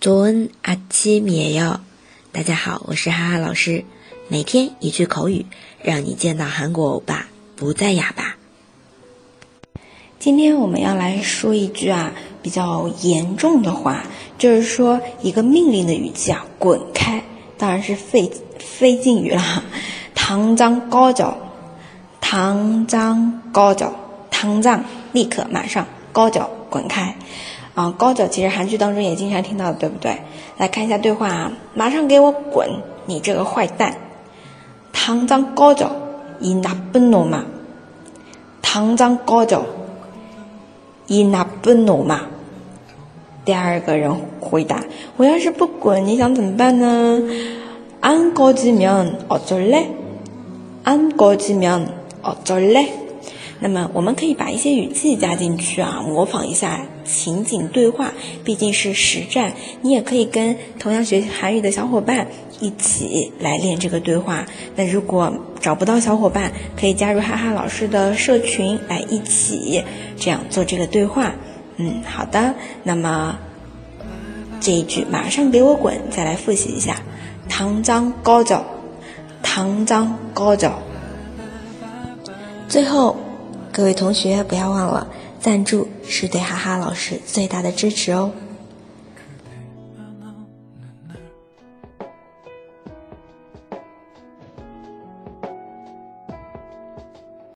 조은아침이에 요。 大家好，我是哈哈老师。每天一句口语，让你见到韩国欧巴不再哑巴。今天我们要来说一句啊比较严重的话，就是说一个命令的语气啊，滚开，当然是非非敬语了。당장꺼 져， 당장꺼 져， 당장立刻马上，꺼져滚开。 啊，高脚其实韩剧当中也经常听到的，对不对？来看一下对话啊，马上给我滚，你这个坏蛋！당장꺼 져， 이나쁜놈 아！ 당장꺼 져， 이나쁜놈 아！ 第二个人回答：我要是不滚，你想怎么办呢？안꺼지면어쩔 래？ 안꺼지면어쩔 래？ 那么我们可以把一些语气加进去啊，模仿一下情景对话，毕竟是实战。你也可以跟同样学韩语的小伙伴一起来练这个对话。那如果找不到小伙伴，可以加入哈哈老师的社群来一起这样做这个对话。嗯，好的。那么这一句马上给我滚，再来复习一下。당장꺼 져， 당장꺼 져。 最后。 各位同学，不要忘了，赞助是对哈哈老师最大的支持哦。